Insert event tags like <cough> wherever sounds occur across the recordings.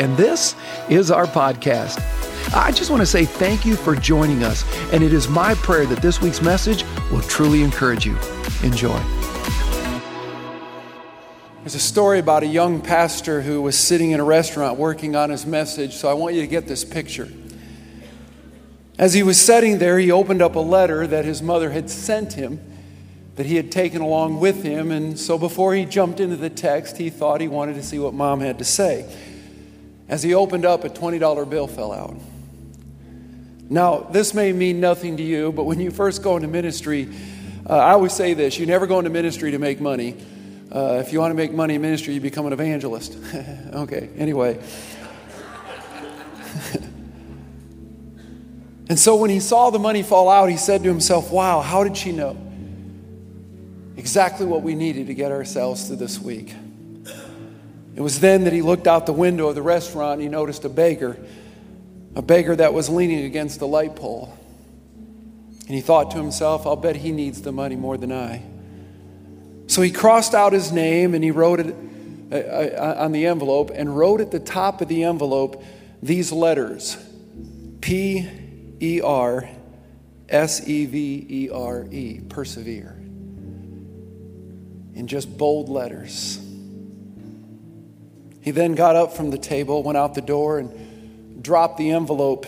and this is our podcast. I just want to say thank you for joining us, and it is my prayer that this week's message will truly encourage you. Enjoy. There's a story about a young pastor who was sitting in a restaurant working on his message, so I want you to get this picture. As he was sitting there, he opened up a letter that his mother had sent him that he had taken along with him. And so before he jumped into the text, he thought he wanted to see what mom had to say. As he opened up, a $20 bill fell out. Now, this may mean nothing to you, but when you first go into ministry, uh, I always say this you never go into ministry to make money. Uh, if you want to make money in ministry, you become an evangelist. <laughs> okay, anyway. <laughs> And so when he saw the money fall out, he said to himself, Wow, how did she know? Exactly what we needed to get ourselves through this week. It was then that he looked out the window of the restaurant and he noticed a beggar, a beggar that was leaning against the light pole. And he thought to himself, I'll bet he needs the money more than I. So he crossed out his name and he wrote it uh, uh, on the envelope and wrote at the top of the envelope these letters P E R S E V E R E, persevere, in just bold letters. He then got up from the table, went out the door, and dropped the envelope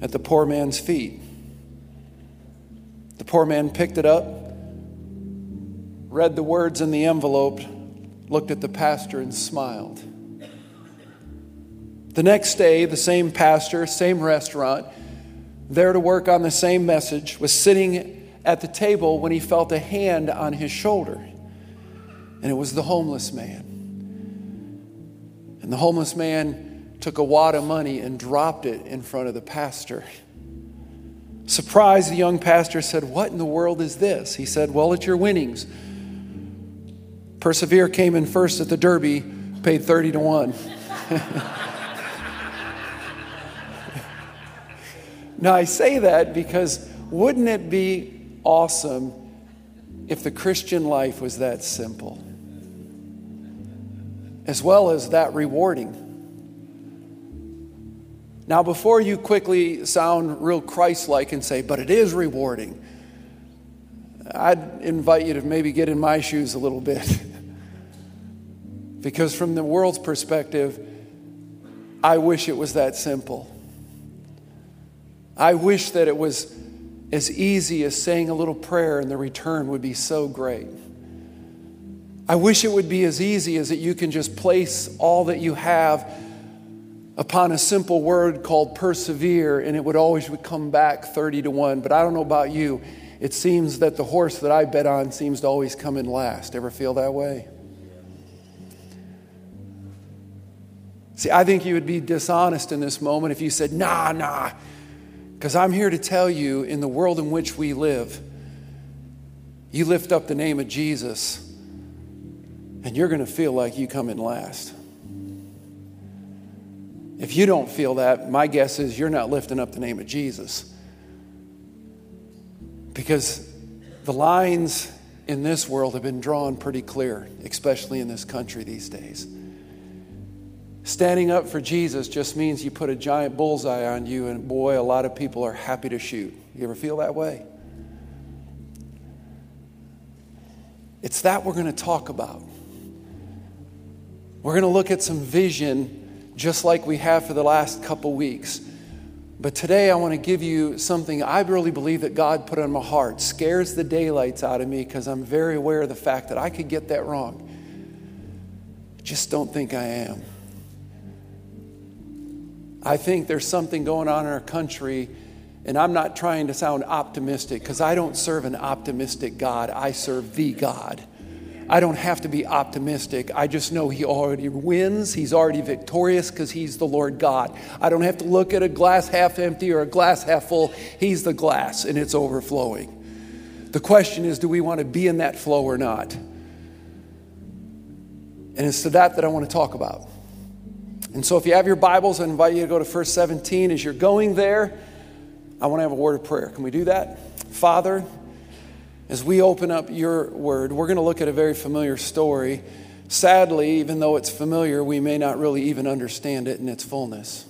at the poor man's feet. The poor man picked it up, read the words in the envelope, looked at the pastor, and smiled. The next day, the same pastor, same restaurant, there to work on the same message, was sitting at the table when he felt a hand on his shoulder. And it was the homeless man. And the homeless man took a wad of money and dropped it in front of the pastor. Surprised, the young pastor said, What in the world is this? He said, Well, it's your winnings. Persevere came in first at the Derby, paid 30 to 1. <laughs> Now, I say that because wouldn't it be awesome if the Christian life was that simple? As well as that rewarding. Now, before you quickly sound real Christ like and say, but it is rewarding, I'd invite you to maybe get in my shoes a little bit. <laughs> because from the world's perspective, I wish it was that simple. I wish that it was as easy as saying a little prayer and the return would be so great. I wish it would be as easy as that you can just place all that you have upon a simple word called persevere and it would always come back 30 to 1. But I don't know about you. It seems that the horse that I bet on seems to always come in last. Ever feel that way? See, I think you would be dishonest in this moment if you said, nah, nah, because I'm here to tell you in the world in which we live, you lift up the name of Jesus, and you're going to feel like you come in last. If you don't feel that, my guess is you're not lifting up the name of Jesus. Because the lines in this world have been drawn pretty clear, especially in this country these days. Standing up for Jesus just means you put a giant bullseye on you, and boy, a lot of people are happy to shoot. You ever feel that way? It's that we're going to talk about. We're going to look at some vision just like we have for the last couple weeks. But today I want to give you something I really believe that God put on my heart. Scares the daylights out of me because I'm very aware of the fact that I could get that wrong. Just don't think I am. I think there's something going on in our country, and I'm not trying to sound optimistic because I don't serve an optimistic God. I serve the God. I don't have to be optimistic. I just know He already wins. He's already victorious because He's the Lord God. I don't have to look at a glass half empty or a glass half full. He's the glass and it's overflowing. The question is do we want to be in that flow or not? And it's to that that I want to talk about. And so, if you have your Bibles, I invite you to go to verse 17. As you're going there, I want to have a word of prayer. Can we do that? Father, as we open up your word, we're going to look at a very familiar story sadly, even though it's familiar, we may not really even understand it in its fullness.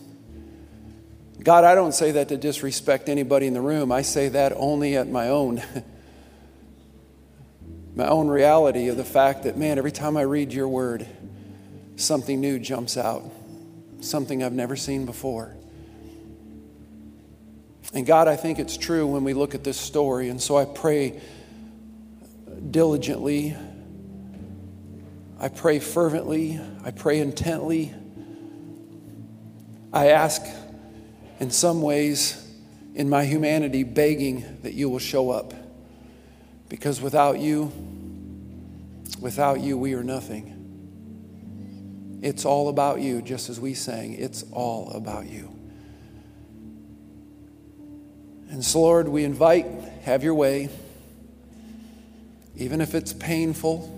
God, I don't say that to disrespect anybody in the room. I say that only at my own. <laughs> my own reality of the fact that, man, every time I read your word, something new jumps out, something I've never seen before. And God, I think it's true when we look at this story. And so I pray diligently, I pray fervently, I pray intently. I ask in some ways, in my humanity, begging that you will show up. Because without you, without you, we are nothing. It's all about you, just as we sang. It's all about you. And so, Lord, we invite, have your way, even if it's painful,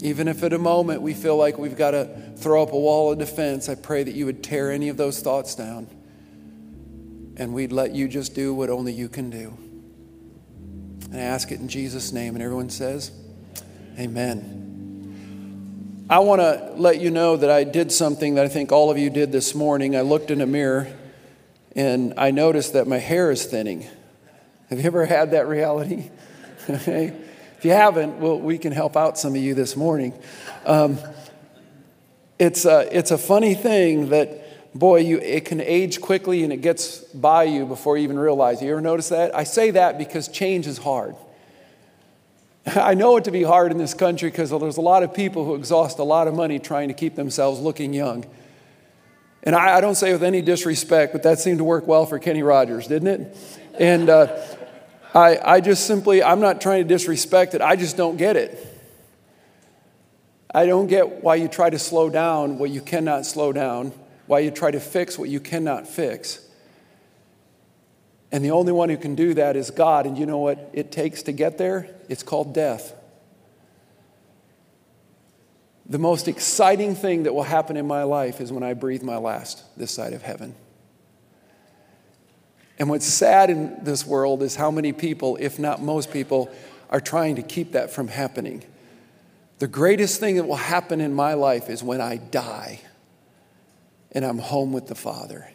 even if at a moment we feel like we've got to throw up a wall of defense, I pray that you would tear any of those thoughts down and we'd let you just do what only you can do. And I ask it in Jesus' name. And everyone says, Amen. I want to let you know that I did something that I think all of you did this morning. I looked in a mirror and I noticed that my hair is thinning. Have you ever had that reality? <laughs> if you haven't, well, we can help out some of you this morning. Um, it's, a, it's a funny thing that, boy, you, it can age quickly and it gets by you before you even realize. You ever notice that? I say that because change is hard. <laughs> I know it to be hard in this country because there's a lot of people who exhaust a lot of money trying to keep themselves looking young. And I, I, don't say with any disrespect, but that seemed to work well for Kenny Rogers, didn't it? And uh, I, I just simply, I'm not trying to disrespect it, I just don't get it. I don't get why you try to slow down what you cannot slow down, why you try to fix what you cannot fix. And the only one who can do that is God. And you know what it takes to get there? It's called death. The most exciting thing that will happen in my life is when I breathe my last this side of heaven. And what's sad in this world is how many people, if not most people, are trying to keep that from happening. The greatest thing that will happen in my life is when I die and I'm home with the Father.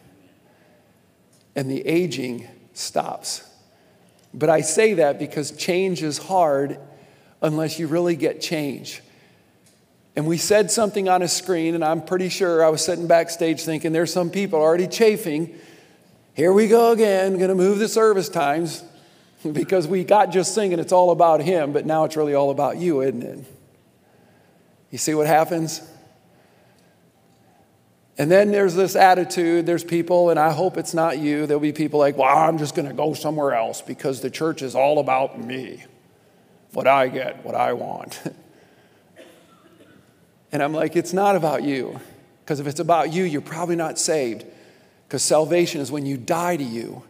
And the aging stops. But I say that because change is hard unless you really get change and we said something on a screen, and I'm pretty sure I was sitting backstage thinking there's some people already chafing. Here we go again, going to move the service times <laughs> because we got just singing it's all about him, but now it's really all about you, isn't it? You see what happens? And then there's this attitude, there's people, and I hope it's not you, there'll be people like, well, I'm just going to go somewhere else because the church is all about me, what I get, what I want. <laughs> And I'm like, it's not about you. Because if it's about you, you're probably not saved. Because salvation is when you die to you.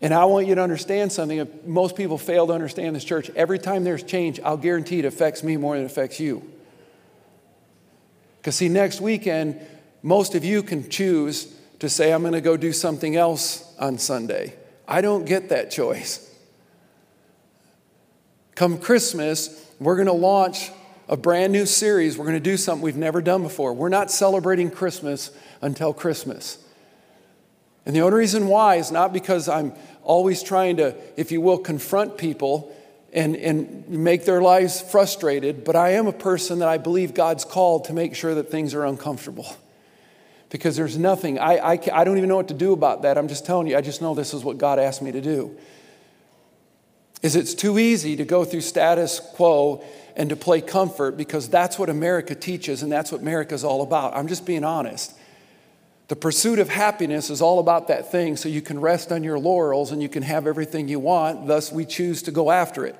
And I want you to understand something. Most people fail to understand this church. Every time there's change, I'll guarantee it affects me more than it affects you. Because, see, next weekend, most of you can choose to say, I'm going to go do something else on Sunday. I don't get that choice. Come Christmas, we're going to launch a brand new series. We're going to do something we've never done before. We're not celebrating Christmas until Christmas. And the only reason why is not because I'm always trying to, if you will, confront people and, and make their lives frustrated, but I am a person that I believe God's called to make sure that things are uncomfortable. Because there's nothing, I, I, I don't even know what to do about that. I'm just telling you, I just know this is what God asked me to do. Is it's too easy to go through status quo and to play comfort because that's what America teaches and that's what America is all about. I'm just being honest. The pursuit of happiness is all about that thing so you can rest on your laurels and you can have everything you want. Thus, we choose to go after it.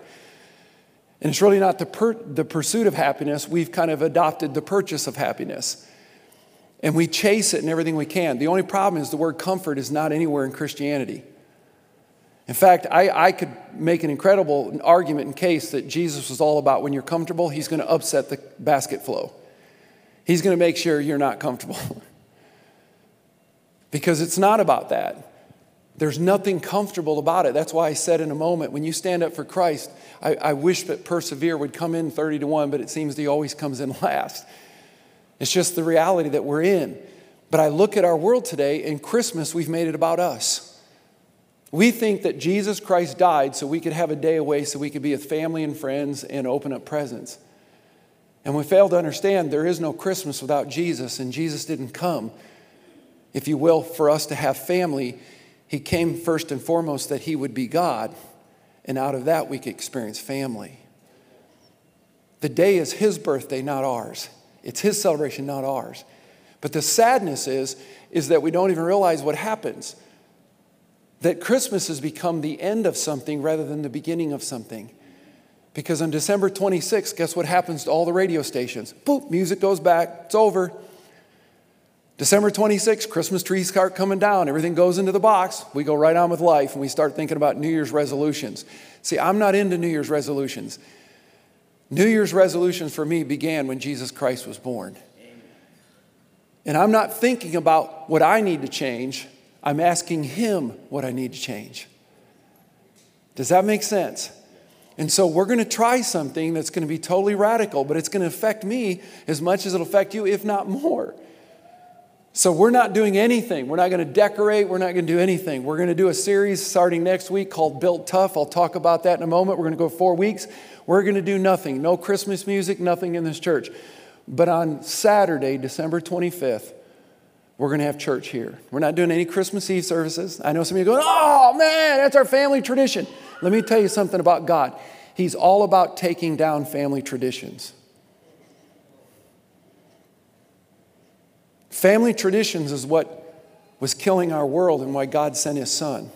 And it's really not the, per- the pursuit of happiness, we've kind of adopted the purchase of happiness. And we chase it in everything we can. The only problem is the word comfort is not anywhere in Christianity. In fact, I, I could make an incredible argument in case that Jesus was all about when you're comfortable, he's going to upset the basket flow. He's going to make sure you're not comfortable. <laughs> because it's not about that. There's nothing comfortable about it. That's why I said in a moment, when you stand up for Christ, I, I wish that persevere would come in 30 to 1, but it seems he always comes in <laughs> last. It's just the reality that we're in. But I look at our world today, and Christmas, we've made it about us. We think that Jesus Christ died so we could have a day away, so we could be with family and friends and open up presents. And we fail to understand there is no Christmas without Jesus, and Jesus didn't come, if you will, for us to have family. He came first and foremost that He would be God, and out of that we could experience family. The day is His birthday, not ours. It's His celebration, not ours. But the sadness is, is that we don't even realize what happens. That Christmas has become the end of something rather than the beginning of something. Because on December 26th, guess what happens to all the radio stations? Boop, music goes back, it's over. December 26th, Christmas trees start coming down, everything goes into the box. We go right on with life and we start thinking about New Year's resolutions. See, I'm not into New Year's resolutions. New Year's resolutions for me began when Jesus Christ was born. And I'm not thinking about what I need to change, I'm asking Him what I need to change. Does that make sense? And so we're going to try something that's going to be totally radical, but it's going to affect me as much as it'll affect you, if not more. So we're not doing anything. We're not going to decorate. We're not going to do anything. We're going to do a series starting next week called Built Tough. I'll talk about that in a moment. We're going to go four weeks. We're going to do nothing. No Christmas music, nothing in this church. But on Saturday, December 25th, we're going to have church here. We're not doing any Christmas Eve services. I know some of you going, oh man, that's our family tradition. Let me tell you something about God. He's all about taking down family traditions. Family traditions is what was killing our world and why God sent his son.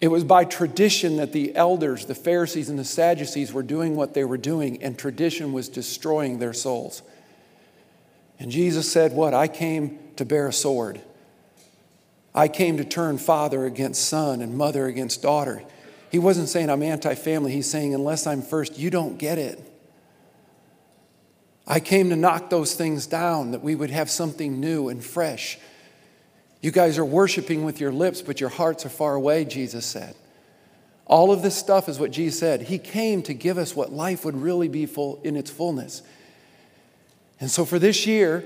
It was by tradition that the elders, the Pharisees, and the Sadducees were doing what they were doing, and tradition was destroying their souls. And Jesus said, What? I came to bear a sword. I came to turn father against son and mother against daughter. He wasn't saying I'm anti family. He's saying, unless I'm first, you don't get it. I came to knock those things down, that we would have something new and fresh. You guys are worshiping with your lips, but your hearts are far away, Jesus said. All of this stuff is what Jesus said. He came to give us what life would really be full in its fullness. And so for this year,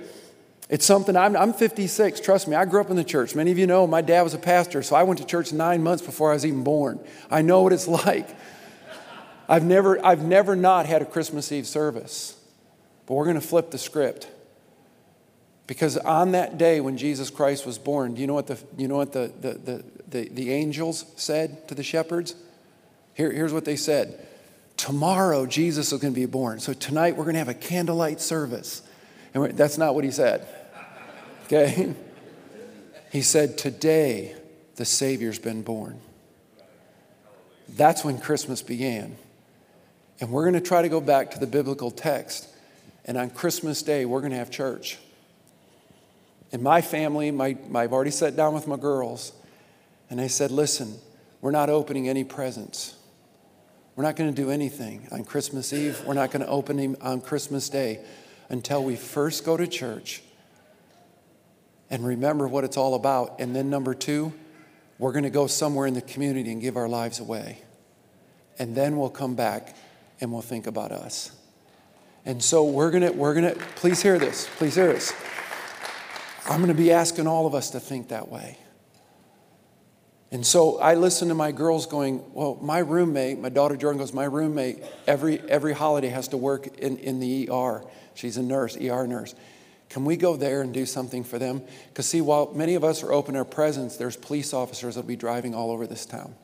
it's something I'm, I'm 56. Trust me, I grew up in the church. Many of you know my dad was a pastor, so I went to church nine months before I was even born. I know what it's <laughs> like. I've never, I've never not had a Christmas Eve service, but we're going to flip the script. Because on that day when Jesus Christ was born, do you know what the, you know what the, the, the, the, the angels said to the shepherds? Here, here's what they said Tomorrow, Jesus is going to be born. So tonight, we're going to have a candlelight service. And that's not what he said. Okay? He said, Today the Savior's been born. That's when Christmas began. And we're going to try to go back to the biblical text. And on Christmas Day, we're going to have church. And my family, my, my, I've already sat down with my girls, and they said, Listen, we're not opening any presents. We're not going to do anything on Christmas Eve. We're not going to open them on Christmas Day until we first go to church and remember what it's all about. And then, number two, we're going to go somewhere in the community and give our lives away. And then we'll come back and we'll think about us. And so we're going to, we're going to, please hear this, please hear this. I'm going to be asking all of us to think that way. And so I listen to my girls going, Well, my roommate, my daughter Jordan goes, My roommate, every, every holiday has to work in, in the ER. She's a nurse, ER nurse. Can we go there and do something for them? Because, see, while many of us are opening our presents, there's police officers that'll be driving all over this town.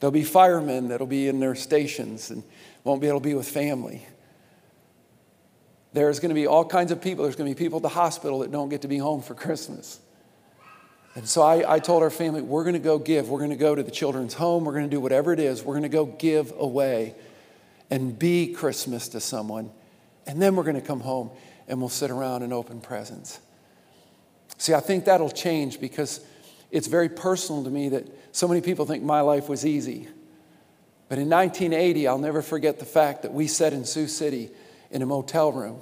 There'll be firemen that'll be in their stations and won't be able to be with family. There's going to be all kinds of people. There's going to be people at the hospital that don't get to be home for Christmas. And so I, I told our family, we're going to go give. We're going to go to the children's home. We're going to do whatever it is. We're going to go give away and be Christmas to someone. And then we're going to come home and we'll sit around and open presents. See, I think that'll change because it's very personal to me that so many people think my life was easy. But in 1980, I'll never forget the fact that we sat in Sioux City in a motel room,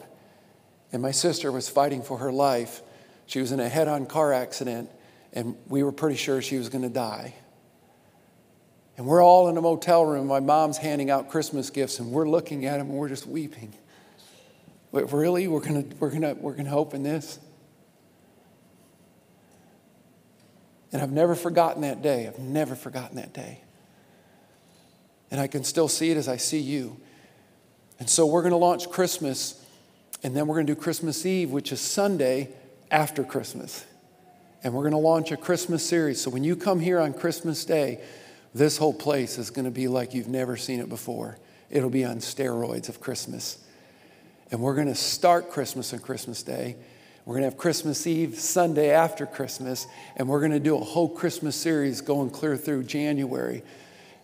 and my sister was fighting for her life. She was in a head on car accident, and we were pretty sure she was going to die. And we're all in a motel room. My mom's handing out Christmas gifts, and we're looking at them and we're just weeping. But really, we're going to we're gonna, we're gonna hope in this? And I've never forgotten that day. I've never forgotten that day. And I can still see it as I see you. And so we're going to launch Christmas, and then we're going to do Christmas Eve, which is Sunday after Christmas. And we're going to launch a Christmas series. So when you come here on Christmas Day, this whole place is going to be like you've never seen it before. It'll be on steroids of Christmas. And we're going to start Christmas on Christmas Day. We're going to have Christmas Eve Sunday after Christmas, and we're going to do a whole Christmas series going clear through January.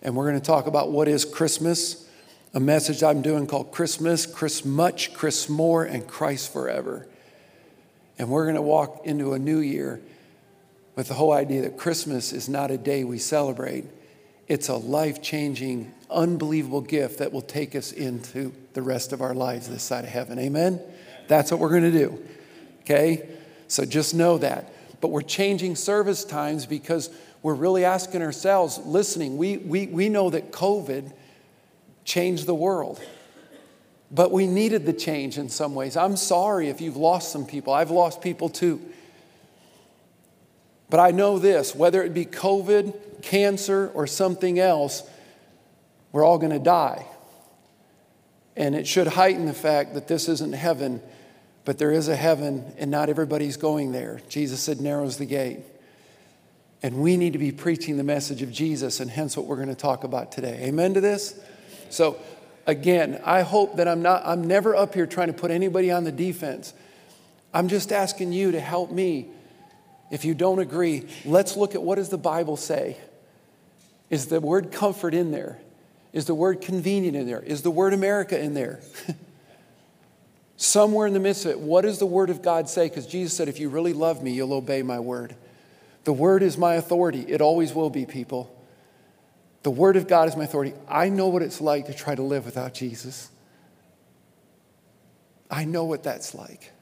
And we're going to talk about what is Christmas, a message I'm doing called Christmas, Chris Much, Chris More, and Christ Forever. And we're going to walk into a new year with the whole idea that Christmas is not a day we celebrate, it's a life changing, unbelievable gift that will take us into the rest of our lives this side of heaven. Amen? That's what we're going to do. Okay? So just know that. But we're changing service times because we're really asking ourselves, listening, we, we, we know that COVID changed the world. But we needed the change in some ways. I'm sorry if you've lost some people. I've lost people too. But I know this whether it be COVID, cancer, or something else, we're all going to die. And it should heighten the fact that this isn't heaven, but there is a heaven, and not everybody's going there. Jesus said, narrows the gate. And we need to be preaching the message of Jesus, and hence what we're going to talk about today. Amen to this? So, again, I hope that I'm not, I'm never up here trying to put anybody on the defense. I'm just asking you to help me if you don't agree, let's look at what does the Bible say? Is the word comfort in there? Is the word convenient in there? Is the word America in there? <laughs> Somewhere in the midst of it, what does the word of God say? Because Jesus said, if you really love me, you'll obey my word. The word is my authority. It always will be, people. The word of God is my authority. I know what it's like to try to live without Jesus. I know what that's like.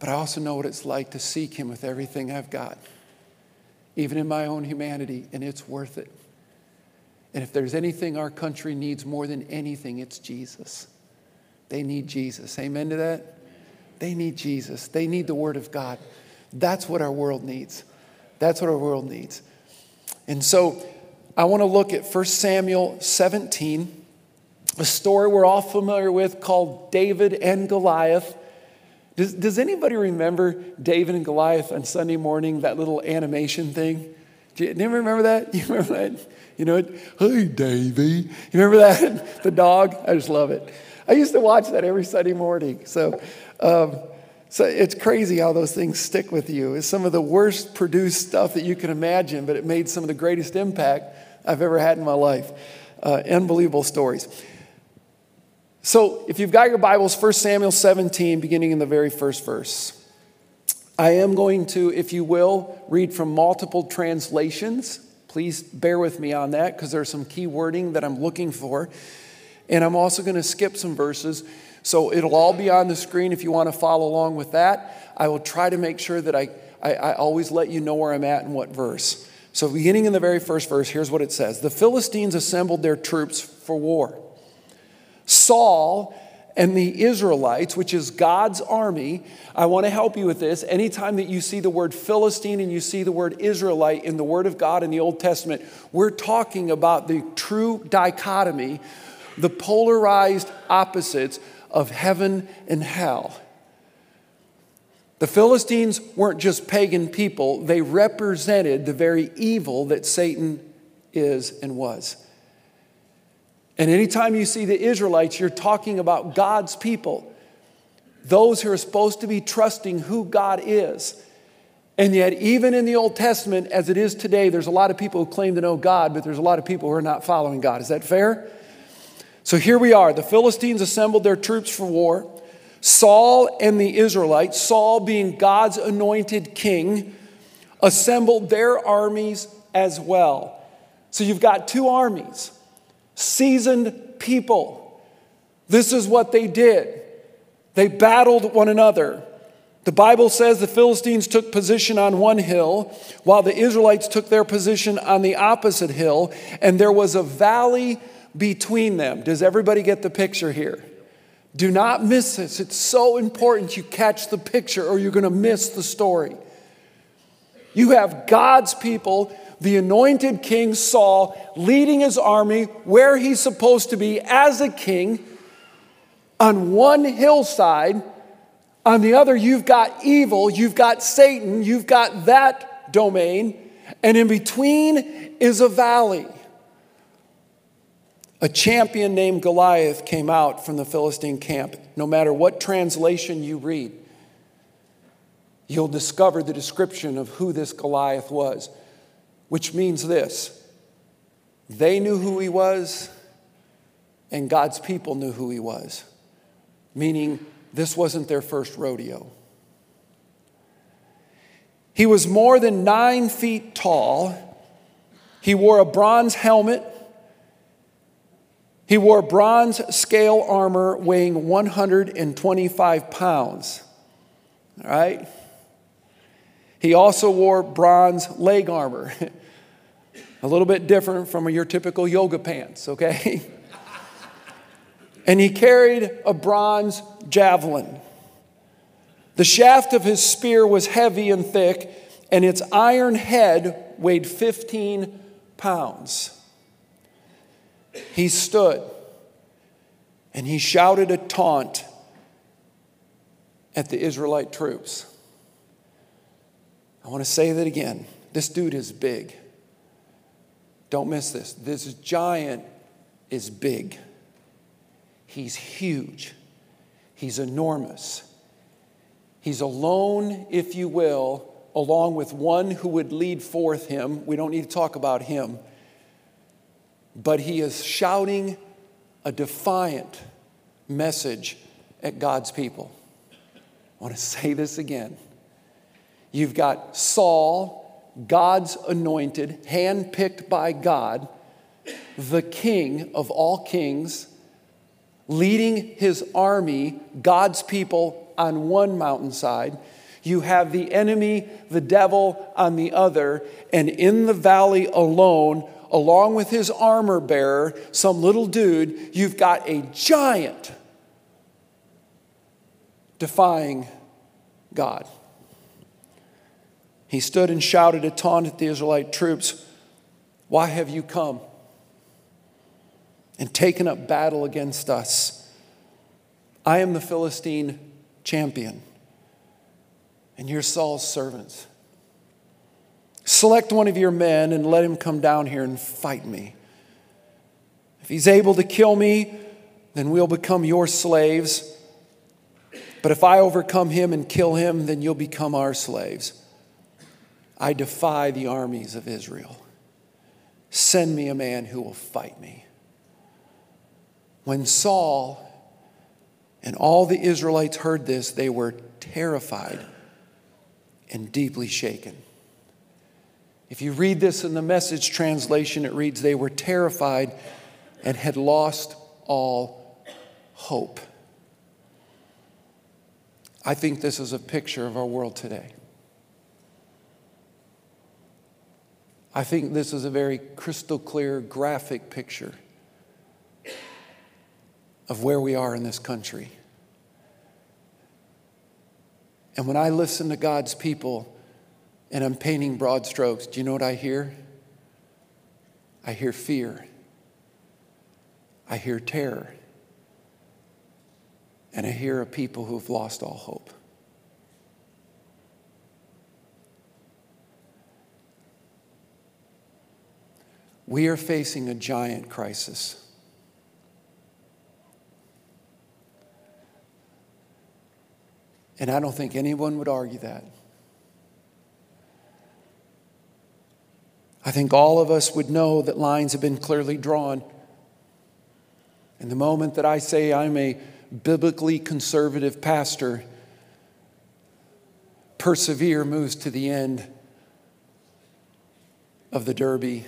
But I also know what it's like to seek Him with everything I've got, even in my own humanity, and it's worth it. And if there's anything our country needs more than anything, it's Jesus. They need Jesus. Amen to that? They need Jesus. They need the Word of God. That's what our world needs. That's what our world needs. And so I want to look at 1 Samuel 17, a story we're all familiar with called David and Goliath. Does, does anybody remember David and Goliath on Sunday morning, that little animation thing? Do you, never remember that? <laughs> You remember that? You know, hey, Davey. You remember that? <laughs> the dog? I just love it. I used to watch that every Sunday morning. So, um, so it's crazy how those things stick with you. It's some of the worst produced stuff that you can imagine, but it made some of the greatest impact I've ever had in my life. Uh, unbelievable stories. So, if you've got your Bibles, 1 Samuel 17, beginning in the very first verse. I am going to, if you will, read from multiple translations. Please bear with me on that because there's some key wording that I'm looking for. And I'm also going to skip some verses. So it'll all be on the screen if you want to follow along with that. I will try to make sure that I, I, I always let you know where I'm at and what verse. So, beginning in the very first verse, here's what it says The Philistines assembled their troops for war. Saul and the Israelites, which is God's army. I want to help you with this. Anytime that you see the word Philistine and you see the word Israelite in the Word of God in the Old Testament, we're talking about the true dichotomy, the polarized opposites of heaven and hell. The Philistines weren't just pagan people, they represented the very evil that Satan is and was. And anytime you see the Israelites, you're talking about God's people, those who are supposed to be trusting who God is. And yet, even in the Old Testament, as it is today, there's a lot of people who claim to know God, but there's a lot of people who are not following God. Is that fair? So here we are. The Philistines assembled their troops for war. Saul and the Israelites, Saul being God's anointed king, assembled their armies as well. So you've got two armies seasoned people. This is what they did. They battled one another. The Bible says the Philistines took position on one hill, while the Israelites took their position on the opposite hill, and there was a valley between them. Does everybody get the picture here? Do not miss this. It's so important you catch the picture, or you're going to miss the story. You have God's people, the anointed king Saul, leading his army where he's supposed to be as a king on one hillside on the other, you've got evil, you've got Satan, you've got that domain, and in between is a valley. A champion named Goliath came out from the Philistine camp. No matter what translation you read, you'll discover the description of who this Goliath was, which means this they knew who he was, and God's people knew who he was, meaning this wasn't their first rodeo. He was more than nine feet tall. He wore a bronze helmet. He wore bronze scale armor weighing 125 pounds. All right? He also wore bronze leg armor. <laughs> a little bit different from your typical yoga pants, okay? and he carried a bronze javelin. The shaft of his spear was heavy and thick, and its iron head weighed 15 pounds. He stood and he shouted a taunt at the Israelite troops. I want to say that again. This dude is big. Don't miss this. This giant is big. He's huge, he's enormous. He's alone, if you will, along with one who would lead forth him. We don't need to talk about him. But he is shouting a defiant message at God's people. I want to <laughs> say this again. You've got Saul, God's anointed, handpicked by God, the king of all kings, leading his army, God's people, on one mountainside. You have the enemy, the devil, on the other. And in the valley alone, along with his armor bearer, some little dude, you've got a giant defying God. He stood and shouted a taunt at the Israelite troops Why have you come? and taken up battle against us. I am the Philistine champion, and you're Saul's servants. Select one of your men and let him come down here and fight me. If he's able to kill me, then we'll become your slaves. But if I overcome him and kill him, then you'll become our slaves. I defy the armies of Israel. Send me a man who will fight me. When Saul and all the Israelites heard this, they were terrified and deeply shaken. If you read this in the message translation, it reads, They were terrified and had lost all hope. I think this is a picture of our world today. I think this is a very crystal clear, graphic picture of where we are in this country. And when I listen to God's people and I'm painting broad strokes, do you know what I hear? I hear fear. I hear terror. And I hear a people who've lost all hope. We are facing a giant crisis. And I don't think anyone would argue that. I think all of us would know that lines have been clearly drawn. And the moment that I say I'm a biblically conservative pastor, persevere moves to the end of the derby.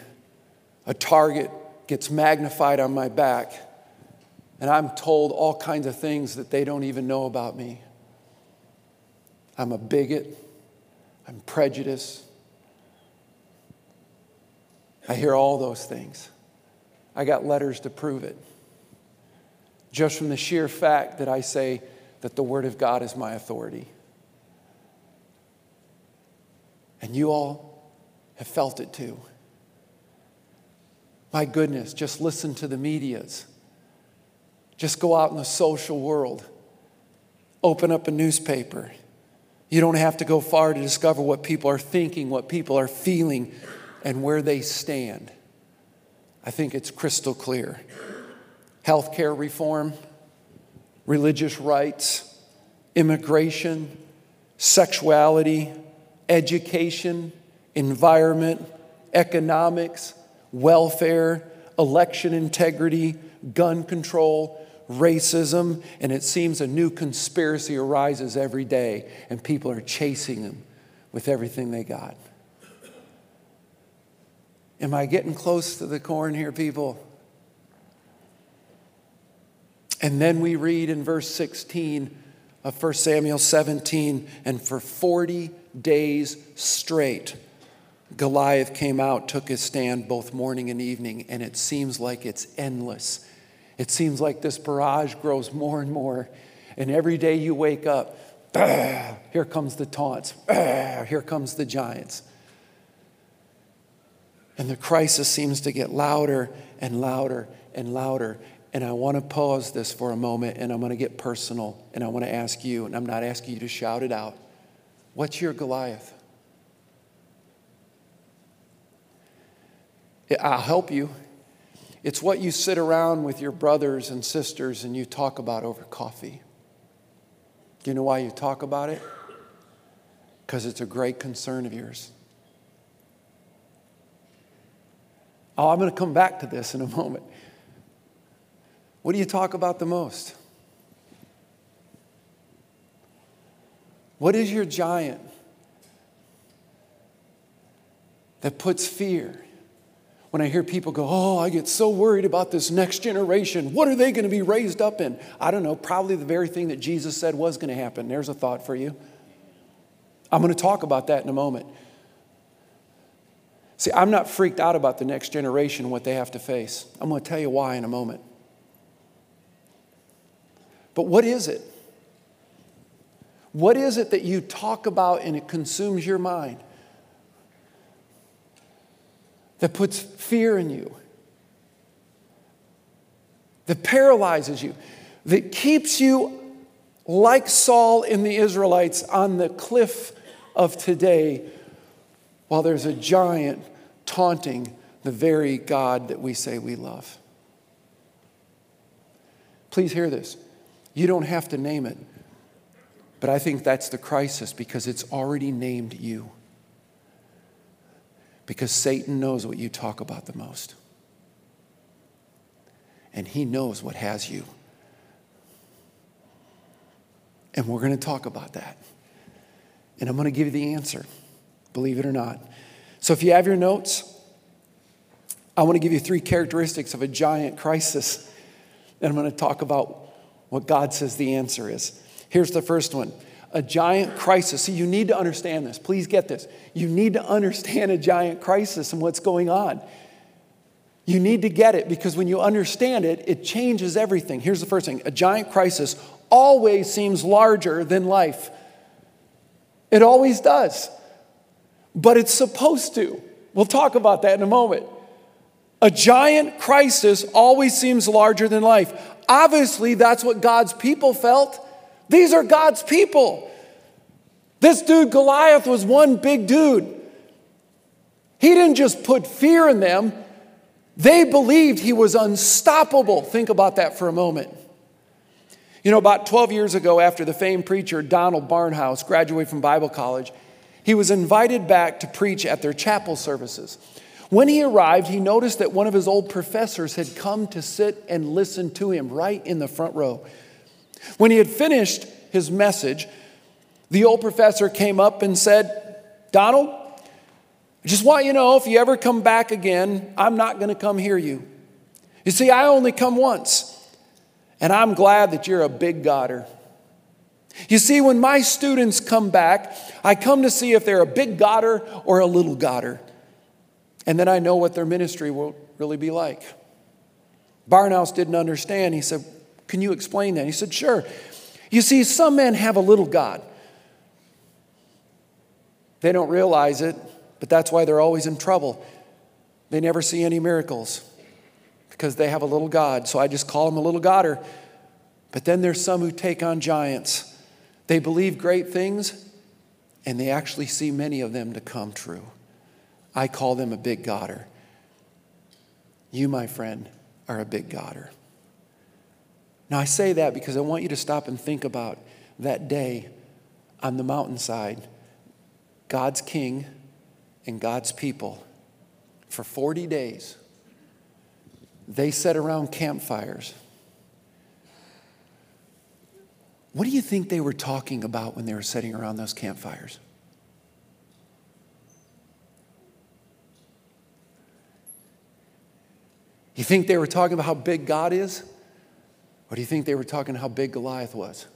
A target gets magnified on my back, and I'm told all kinds of things that they don't even know about me. I'm a bigot. I'm prejudiced. I hear all those things. I got letters to prove it. Just from the sheer fact that I say that the Word of God is my authority. And you all have felt it too. My goodness, just listen to the medias. Just go out in the social world. Open up a newspaper. You don't have to go far to discover what people are thinking, what people are feeling, and where they stand. I think it's crystal clear. Healthcare reform, religious rights, immigration, sexuality, education, environment, economics, welfare, election integrity, gun control, racism, and it seems a new conspiracy arises every day, and people are chasing them with everything they got. Am I getting close to the corn here, people? And then we read in verse 16 of 1 Samuel 17, and for 40 days straight, Goliath came out, took his stand both morning and evening, and it seems like it's endless. It seems like this barrage grows more and more. And every day you wake up, <clears throat> here comes the taunts, <clears throat> here comes the giants. And the crisis seems to get louder and louder and louder. And I want to pause this for a moment and I'm going to get personal and I want to ask you, and I'm not asking you to shout it out. What's your Goliath? I'll help you. It's what you sit around with your brothers and sisters and you talk about over coffee. Do you know why you talk about it? Because it's a great concern of yours. Oh, I'm going to come back to this in a moment. What do you talk about the most? What is your giant that puts fear? When I hear people go, Oh, I get so worried about this next generation. What are they going to be raised up in? I don't know, probably the very thing that Jesus said was going to happen. There's a thought for you. I'm going to talk about that in a moment. See, I'm not freaked out about the next generation what they have to face. I'm going to tell you why in a moment. But what is it? What is it that you talk about and it consumes your mind? That puts fear in you, that paralyzes you, that keeps you like Saul in the Israelites on the cliff of today while there's a giant taunting the very God that we say we love. Please hear this. You don't have to name it, but I think that's the crisis because it's already named you. Because Satan knows what you talk about the most, and he knows what has you. And we're going to talk about that. And I'm going to give you the answer, believe it or not. So if you have your notes, I want to give you three characteristics of a giant crisis. And I'm going to talk about what God says the answer is. Here's the first one a giant crisis. See, you need to understand this. Please get this. You need to understand a giant crisis and what's going on. You need to get it because when you understand it, it changes everything. Here's the first thing a giant crisis always seems larger than life. It always does but it's supposed to. We'll talk about that in a moment. A giant crisis always seems larger than life. Obviously, that's what God's people felt. These are God's people. This dude, Goliath, was one big dude. He didn't just put fear in them, they believed he was unstoppable. Think about that for a moment. You know, about 12 years ago, after the famed preacher Donald Barnhouse graduated from Bible college, he was invited back to preach at their chapel services. When he arrived, he noticed that one of his old professors had come to sit and listen to him right in the front row. When he had finished his message, the old professor came up and said, Donald, I just want you to know if you ever come back again, I'm not going to come hear you. You see, I only come once, and I'm glad that you're a big Godder. You see, when my students come back, I come to see if they're a big Godder or a little Godder. And then I know what their ministry will really be like. Barnhouse didn't understand. He said, Can you explain that? He said, Sure. You see, some men have a little God. They don't realize it, but that's why they're always in trouble. They never see any miracles because they have a little God. So I just call them a little Godder. But then there's some who take on giants. They believe great things, and they actually see many of them to come true. I call them a big Godder. You, my friend, are a big Godder. Now, I say that because I want you to stop and think about that day on the mountainside. God's king and God's people for 40 days. They sat around campfires. What do you think they were talking about when they were sitting around those campfires? You think they were talking about how big God is? Or do you think they were talking how big Goliath was?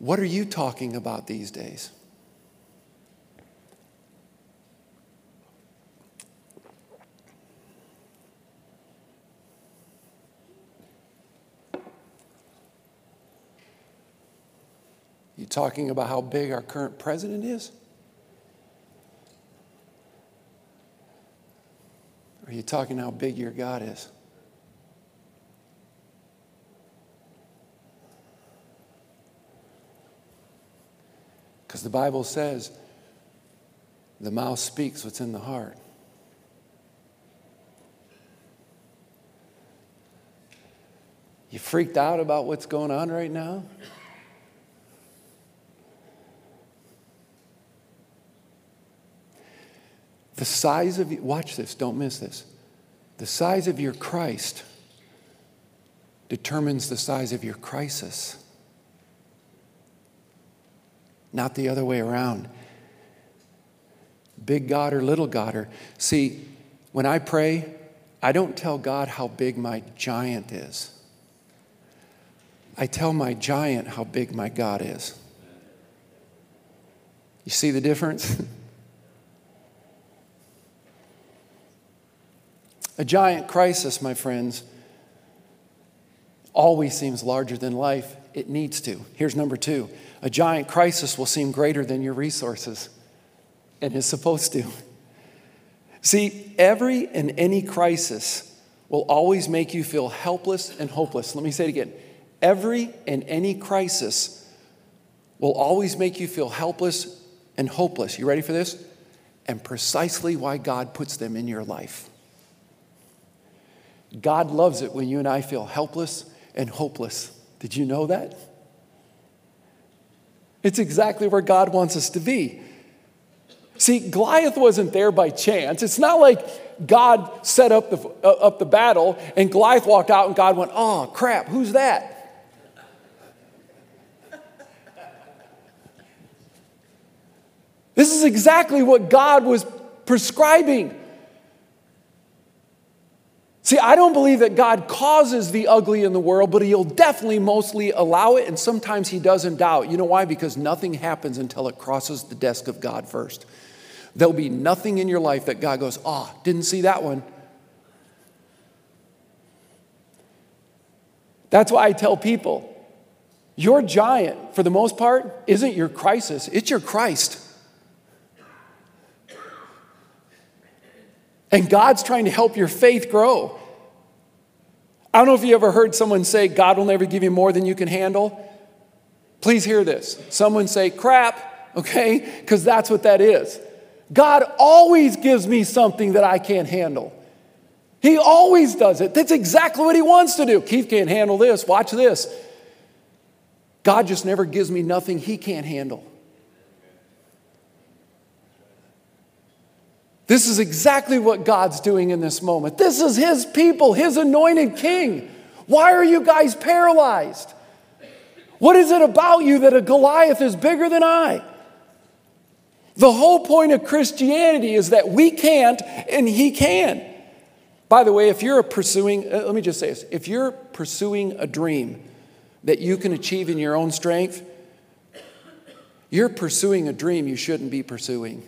What are you talking about these days? You talking about how big our current president is? Are you talking how big your God is? Because the Bible says the mouth speaks what's in the heart. You freaked out about what's going on right now? The size of, watch this, don't miss this. The size of your Christ determines the size of your crisis, not the other way around. Big God or little God or, see, when I pray, I don't tell God how big my giant is. I tell my giant how big my God is. You see the difference? <laughs> A giant crisis, my friends, always seems larger than life. It needs to. Here's number two a giant crisis will seem greater than your resources, and is supposed to. See, every and any crisis will always make you feel helpless and hopeless. Let me say it again. Every and any crisis will always make you feel helpless and hopeless. You ready for this? And precisely why God puts them in your life. God loves it when you and I feel helpless and hopeless. Did you know that? It's exactly where God wants us to be. See, Goliath wasn't there by chance. It's not like God set up the, uh, up the battle and Goliath walked out and God went, oh, crap, who's that? This is exactly what God was prescribing. See, I don't believe that God causes the ugly in the world, but He'll definitely mostly allow it, and sometimes He doesn't doubt. You know why? Because nothing happens until it crosses the desk of God first. There'll be nothing in your life that God goes, oh, didn't see that one. That's why I tell people your giant, for the most part, isn't your crisis, it's your Christ. And God's trying to help your faith grow. I don't know if you ever heard someone say, God will never give you more than you can handle. Please hear this. Someone say, crap, okay? Because that's what that is. God always gives me something that I can't handle. He always does it. That's exactly what He wants to do. Keith can't handle this. Watch this. God just never gives me nothing He can't handle. This is exactly what God's doing in this moment. This is His people, His anointed king. Why are you guys paralyzed? What is it about you that a Goliath is bigger than I? The whole point of Christianity is that we can't and He can. By the way, if you're pursuing, uh, let me just say this if you're pursuing a dream that you can achieve in your own strength, you're pursuing a dream you shouldn't be pursuing.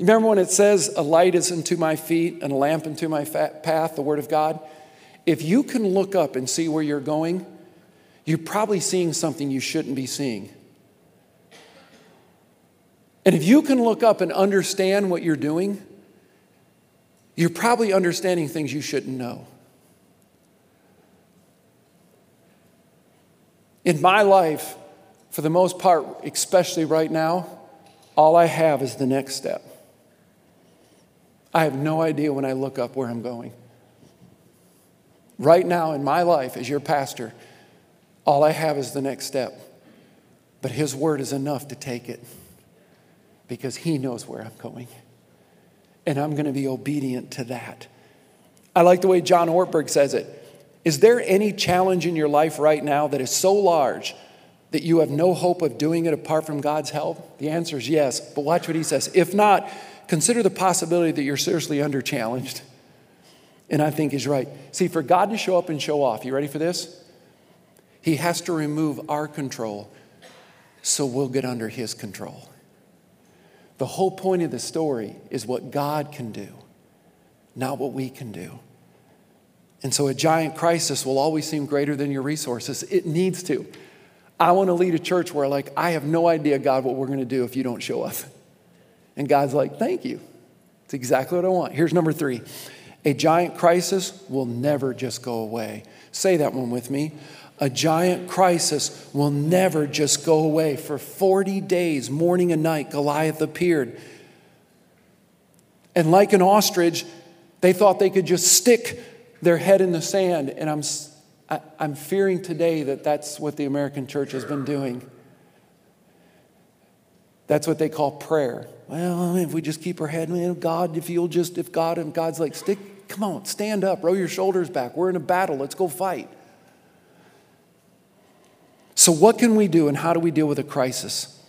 You remember when it says, A light is unto my feet and a lamp unto my path, the Word of God? If you can look up and see where you're going, you're probably seeing something you shouldn't be seeing. And if you can look up and understand what you're doing, you're probably understanding things you shouldn't know. In my life, for the most part, especially right now, all I have is the next step. I have no idea when I look up where I'm going. Right now in my life, as your pastor, all I have is the next step. But His word is enough to take it because He knows where I'm going. And I'm going to be obedient to that. I like the way John Ortberg says it. Is there any challenge in your life right now that is so large that you have no hope of doing it apart from God's help? The answer is yes. But watch what he says. If not, consider the possibility that you're seriously under challenged. And I think he's right. See, for God to show up and show off, you ready for this? He has to remove our control so we'll get under his control. The whole point of the story is what God can do, not what we can do. And so a giant crisis will always seem greater than your resources. It needs to. I want to lead a church where, like, I have no idea, God, what we're going to do if you don't show up. And God's like, thank you. It's exactly what I want. Here's number three a giant crisis will never just go away. Say that one with me. A giant crisis will never just go away. For 40 days, morning and night, Goliath appeared. And like an ostrich, they thought they could just stick their head in the sand. And I'm, I, am i am fearing today that that's what the American church has been doing. That's what they call prayer. Well, if we just keep our head, man, God, if you'll just, if God, and God's like, stick, come on, stand up, roll your shoulders back. We're in a battle, let's go fight. So, what can we do and how do we deal with a crisis?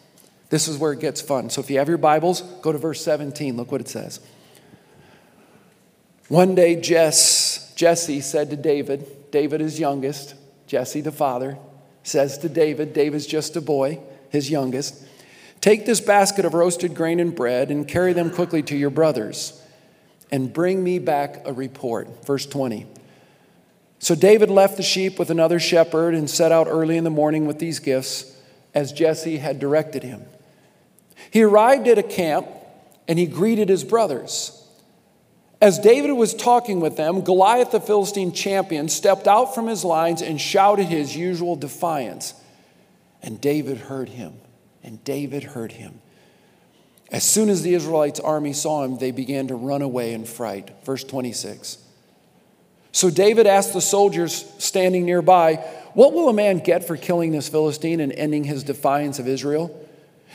This is where it gets fun. So, if you have your Bibles, go to verse 17. Look what it says. One day, Jess, Jesse said to David, David is youngest, Jesse the father, says to David, David's just a boy, his youngest. Take this basket of roasted grain and bread and carry them quickly to your brothers and bring me back a report. Verse 20. So David left the sheep with another shepherd and set out early in the morning with these gifts as Jesse had directed him. He arrived at a camp and he greeted his brothers. As David was talking with them, Goliath the Philistine champion stepped out from his lines and shouted his usual defiance. And David heard him and David heard him. As soon as the Israelites' army saw him, they began to run away in fright. Verse 26. So David asked the soldiers standing nearby, What will a man get for killing this Philistine and ending his defiance of Israel?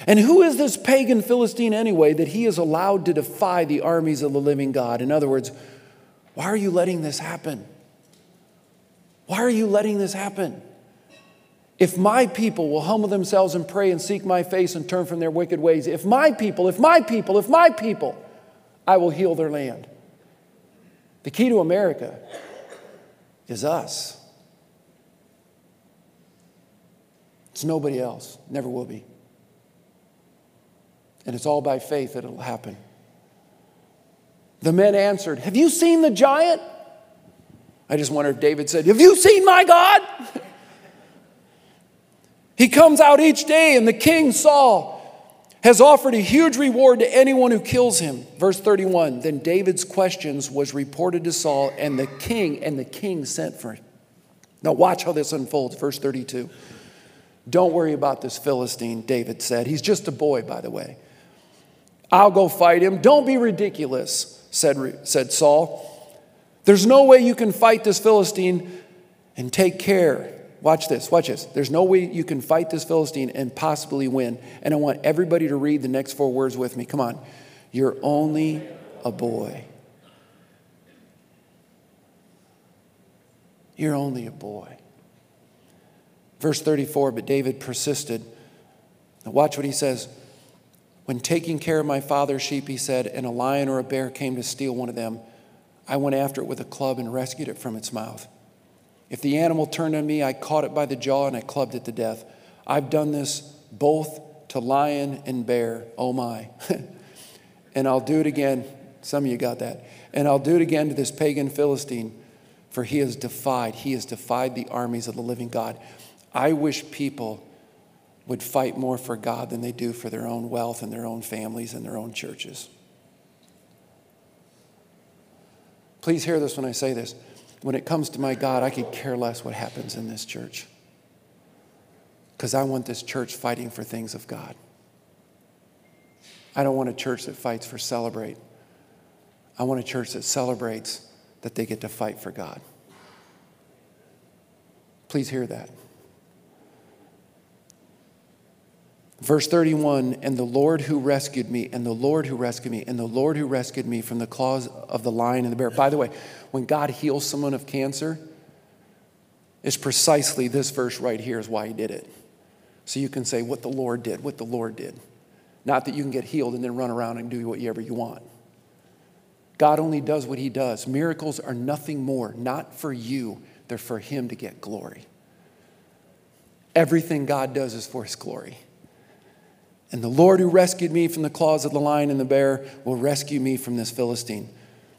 And who is this pagan Philistine anyway that he is allowed to defy the armies of the living God? In other words, why are you letting this happen? Why are you letting this happen? If my people will humble themselves and pray and seek my face and turn from their wicked ways, if my people, if my people, if my people, I will heal their land. The key to America is us. It's nobody else, never will be. And it's all by faith that it'll happen. The men answered, Have you seen the giant? I just wonder if David said, Have you seen my God? <laughs> He comes out each day, and the king Saul has offered a huge reward to anyone who kills him. Verse 31 Then David's questions was reported to Saul, and the king, and the king sent for him. Now, watch how this unfolds. Verse 32. Don't worry about this Philistine, David said. He's just a boy, by the way. I'll go fight him. Don't be ridiculous, said, said Saul. There's no way you can fight this Philistine and take care Watch this, watch this. There's no way you can fight this Philistine and possibly win. And I want everybody to read the next four words with me. Come on. You're only a boy. You're only a boy. Verse 34, but David persisted. Now, watch what he says. When taking care of my father's sheep, he said, and a lion or a bear came to steal one of them, I went after it with a club and rescued it from its mouth. If the animal turned on me, I caught it by the jaw and I clubbed it to death. I've done this both to lion and bear. Oh my. <laughs> and I'll do it again. Some of you got that. And I'll do it again to this pagan Philistine, for he has defied, he has defied the armies of the living God. I wish people would fight more for God than they do for their own wealth and their own families and their own churches. Please hear this when I say this. When it comes to my God, I could care less what happens in this church because I want this church fighting for things of God. I don't want a church that fights for celebrate. I want a church that celebrates that they get to fight for God. Please hear that. Verse 31 And the Lord who rescued me, and the Lord who rescued me, and the Lord who rescued me from the claws of the lion and the bear. By the way, when God heals someone of cancer, it's precisely this verse right here is why he did it. So you can say what the Lord did, what the Lord did. Not that you can get healed and then run around and do whatever you want. God only does what he does. Miracles are nothing more, not for you, they're for him to get glory. Everything God does is for his glory. And the Lord who rescued me from the claws of the lion and the bear will rescue me from this Philistine.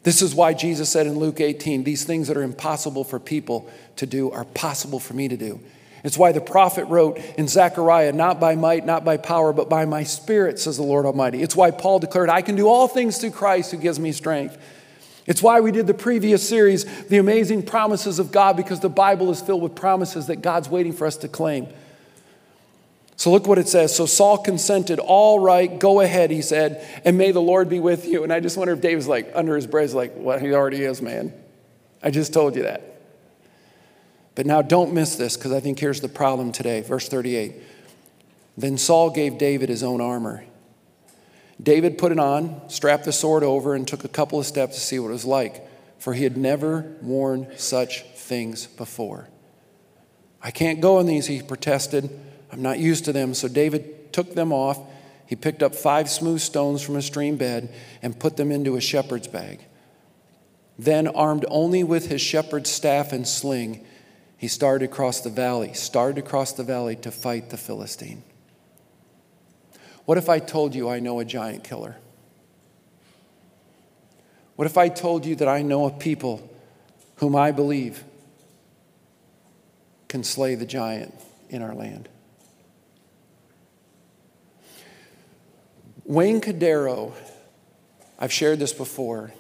This is why Jesus said in Luke 18, These things that are impossible for people to do are possible for me to do. It's why the prophet wrote in Zechariah, Not by might, not by power, but by my spirit, says the Lord Almighty. It's why Paul declared, I can do all things through Christ who gives me strength. It's why we did the previous series, The Amazing Promises of God, because the Bible is filled with promises that God's waiting for us to claim. So look what it says. So Saul consented, all right, go ahead, he said, and may the Lord be with you. And I just wonder if David's like, under his breath, like, well, he already is, man. I just told you that. But now don't miss this because I think here's the problem today. Verse 38. Then Saul gave David his own armor. David put it on, strapped the sword over, and took a couple of steps to see what it was like, for he had never worn such things before. I can't go in these, he protested. I'm not used to them. So David took them off. He picked up five smooth stones from a stream bed and put them into a shepherd's bag. Then, armed only with his shepherd's staff and sling, he started across the valley, started across the valley to fight the Philistine. What if I told you I know a giant killer? What if I told you that I know a people whom I believe can slay the giant in our land? Wayne Cordeiro, I've shared this before,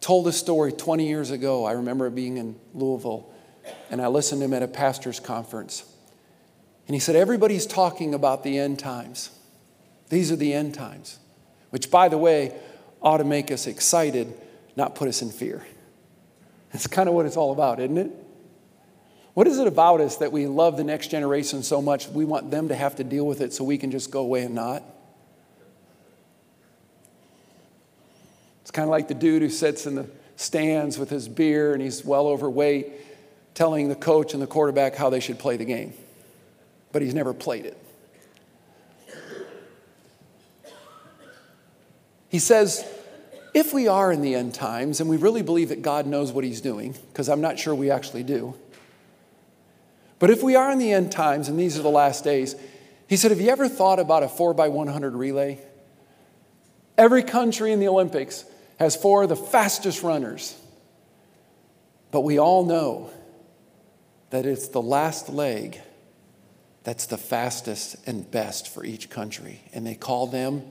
told a story 20 years ago. I remember being in Louisville, and I listened to him at a pastor's conference. And he said, Everybody's talking about the end times. These are the end times, which, by the way, ought to make us excited, not put us in fear. That's kind of what it's all about, isn't it? What is it about us that we love the next generation so much we want them to have to deal with it so we can just go away and not? It's kind of like the dude who sits in the stands with his beer and he's well overweight, telling the coach and the quarterback how they should play the game. But he's never played it. He says, if we are in the end times and we really believe that God knows what he's doing, because I'm not sure we actually do, but if we are in the end times and these are the last days, he said, Have you ever thought about a 4 by 100 relay? Every country in the Olympics has four of the fastest runners. But we all know that it's the last leg that's the fastest and best for each country, and they call them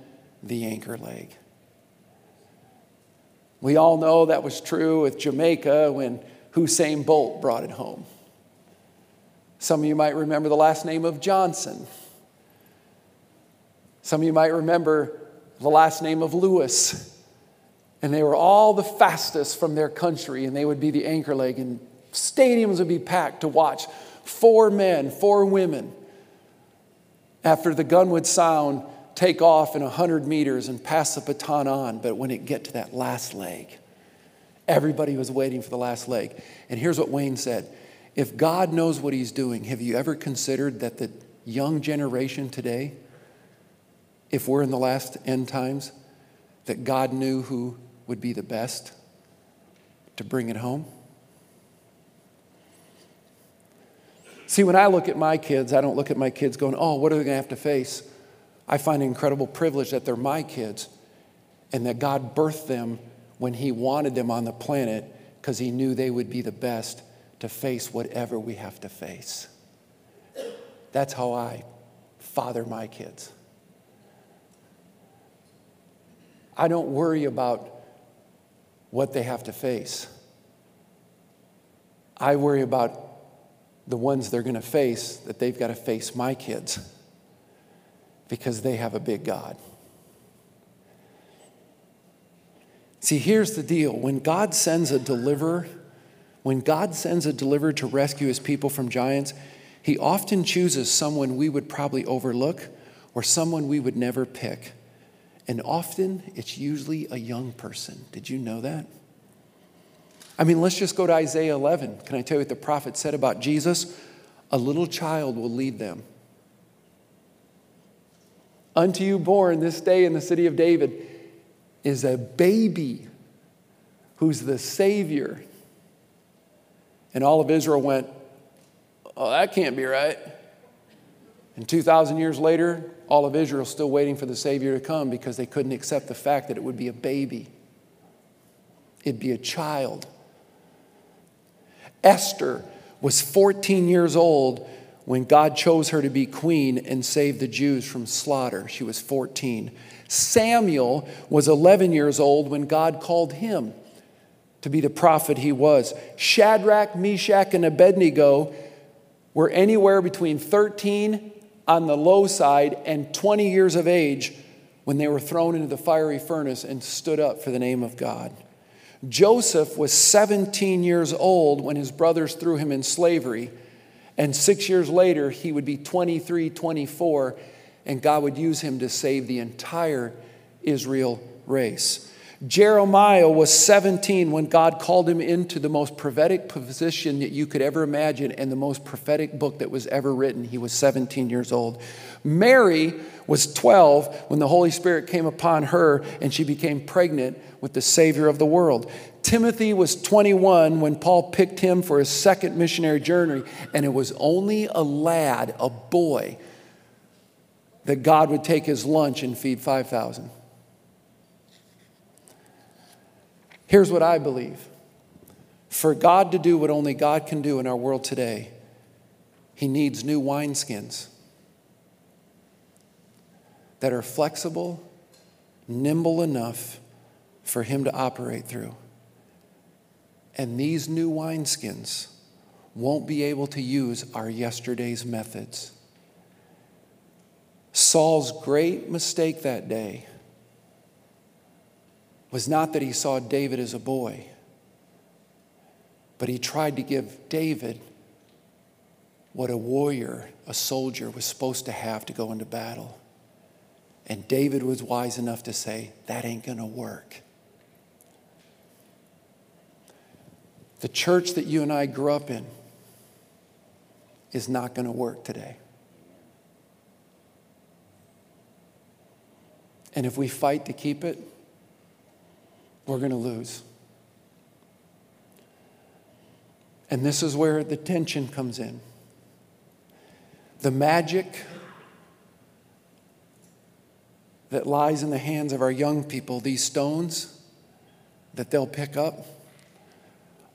the anchor leg. We all know that was true with Jamaica when Usain Bolt brought it home. Some of you might remember the last name of Johnson. Some of you might remember the last name of Lewis. And they were all the fastest from their country, and they would be the anchor leg, and stadiums would be packed to watch four men, four women, after the gun would sound, take off in 100 meters and pass the baton on. But when it get to that last leg, everybody was waiting for the last leg. And here's what Wayne said If God knows what he's doing, have you ever considered that the young generation today if we're in the last end times, that God knew who would be the best to bring it home? See, when I look at my kids, I don't look at my kids going, oh, what are they going to have to face? I find an incredible privilege that they're my kids and that God birthed them when He wanted them on the planet because He knew they would be the best to face whatever we have to face. That's how I father my kids. I don't worry about what they have to face. I worry about the ones they're going to face that they've got to face my kids because they have a big God. See, here's the deal when God sends a deliverer, when God sends a deliverer to rescue his people from giants, he often chooses someone we would probably overlook or someone we would never pick. And often it's usually a young person. Did you know that? I mean, let's just go to Isaiah 11. Can I tell you what the prophet said about Jesus? A little child will lead them. Unto you born this day in the city of David is a baby who's the Savior. And all of Israel went, Oh, that can't be right. And 2,000 years later, all of Israel still waiting for the Savior to come because they couldn't accept the fact that it would be a baby, it'd be a child. Esther was 14 years old when God chose her to be queen and save the Jews from slaughter. She was 14. Samuel was 11 years old when God called him to be the prophet he was. Shadrach, Meshach, and Abednego were anywhere between 13 on the low side and 20 years of age when they were thrown into the fiery furnace and stood up for the name of God. Joseph was 17 years old when his brothers threw him in slavery, and six years later, he would be 23, 24 and God would use him to save the entire Israel race. Jeremiah was 17 when God called him into the most prophetic position that you could ever imagine and the most prophetic book that was ever written. He was 17 years old. Mary was 12 when the Holy Spirit came upon her and she became pregnant with the Savior of the world. Timothy was 21 when Paul picked him for his second missionary journey, and it was only a lad, a boy, that God would take his lunch and feed 5,000. Here's what I believe for God to do what only God can do in our world today, he needs new wineskins that are flexible, nimble enough for him to operate through. And these new wineskins won't be able to use our yesterday's methods. Saul's great mistake that day was not that he saw David as a boy, but he tried to give David what a warrior, a soldier, was supposed to have to go into battle. And David was wise enough to say, That ain't to work. The church that you and I grew up in is not to work today. And if we fight to keep it, we're going to lose. And this is where the tension comes in. The magic that lies in the hands of our young people, these stones that they'll pick up,